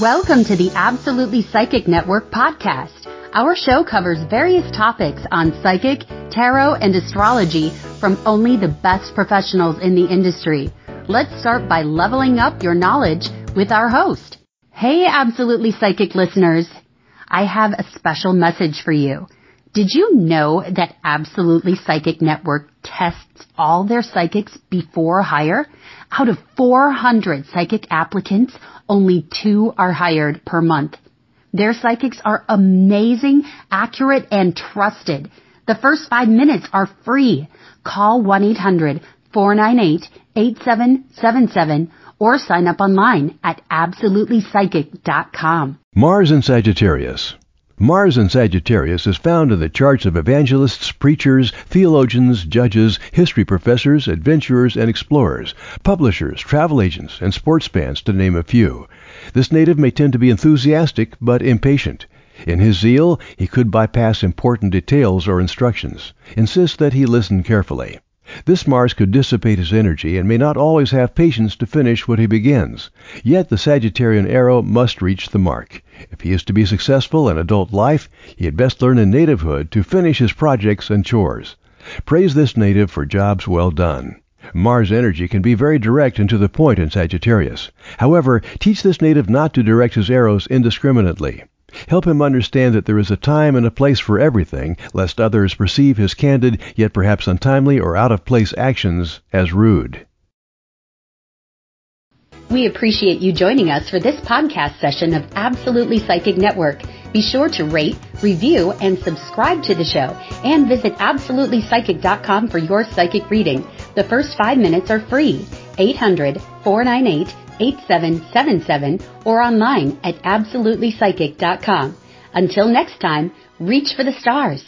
Welcome to the Absolutely Psychic Network podcast. Our show covers various topics on psychic, tarot, and astrology from only the best professionals in the industry. Let's start by leveling up your knowledge with our host. Hey, Absolutely Psychic listeners. I have a special message for you. Did you know that Absolutely Psychic Network tests all their psychics before hire? Out of 400 psychic applicants, only two are hired per month. Their psychics are amazing, accurate, and trusted. The first five minutes are free. Call 1-800-498-8777 or sign up online at absolutelypsychic.com. Mars and Sagittarius. Mars in Sagittarius is found in the charts of evangelists, preachers, theologians, judges, history professors, adventurers, and explorers, publishers, travel agents, and sports fans, to name a few. This native may tend to be enthusiastic but impatient. In his zeal, he could bypass important details or instructions. Insist that he listen carefully. This Mars could dissipate his energy and may not always have patience to finish what he begins. Yet the Sagittarian arrow must reach the mark. If he is to be successful in adult life, he had best learn in nativehood to finish his projects and chores. Praise this native for jobs well done. Mars energy can be very direct and to the point in Sagittarius. However, teach this native not to direct his arrows indiscriminately. Help him understand that there is a time and a place for everything, lest others perceive his candid, yet perhaps untimely or out of place actions as rude. We appreciate you joining us for this podcast session of Absolutely Psychic Network. Be sure to rate, review, and subscribe to the show, and visit absolutelypsychic.com for your psychic reading. The first five minutes are free. 800 498 8777 or online at absolutelypsychic.com. Until next time, reach for the stars.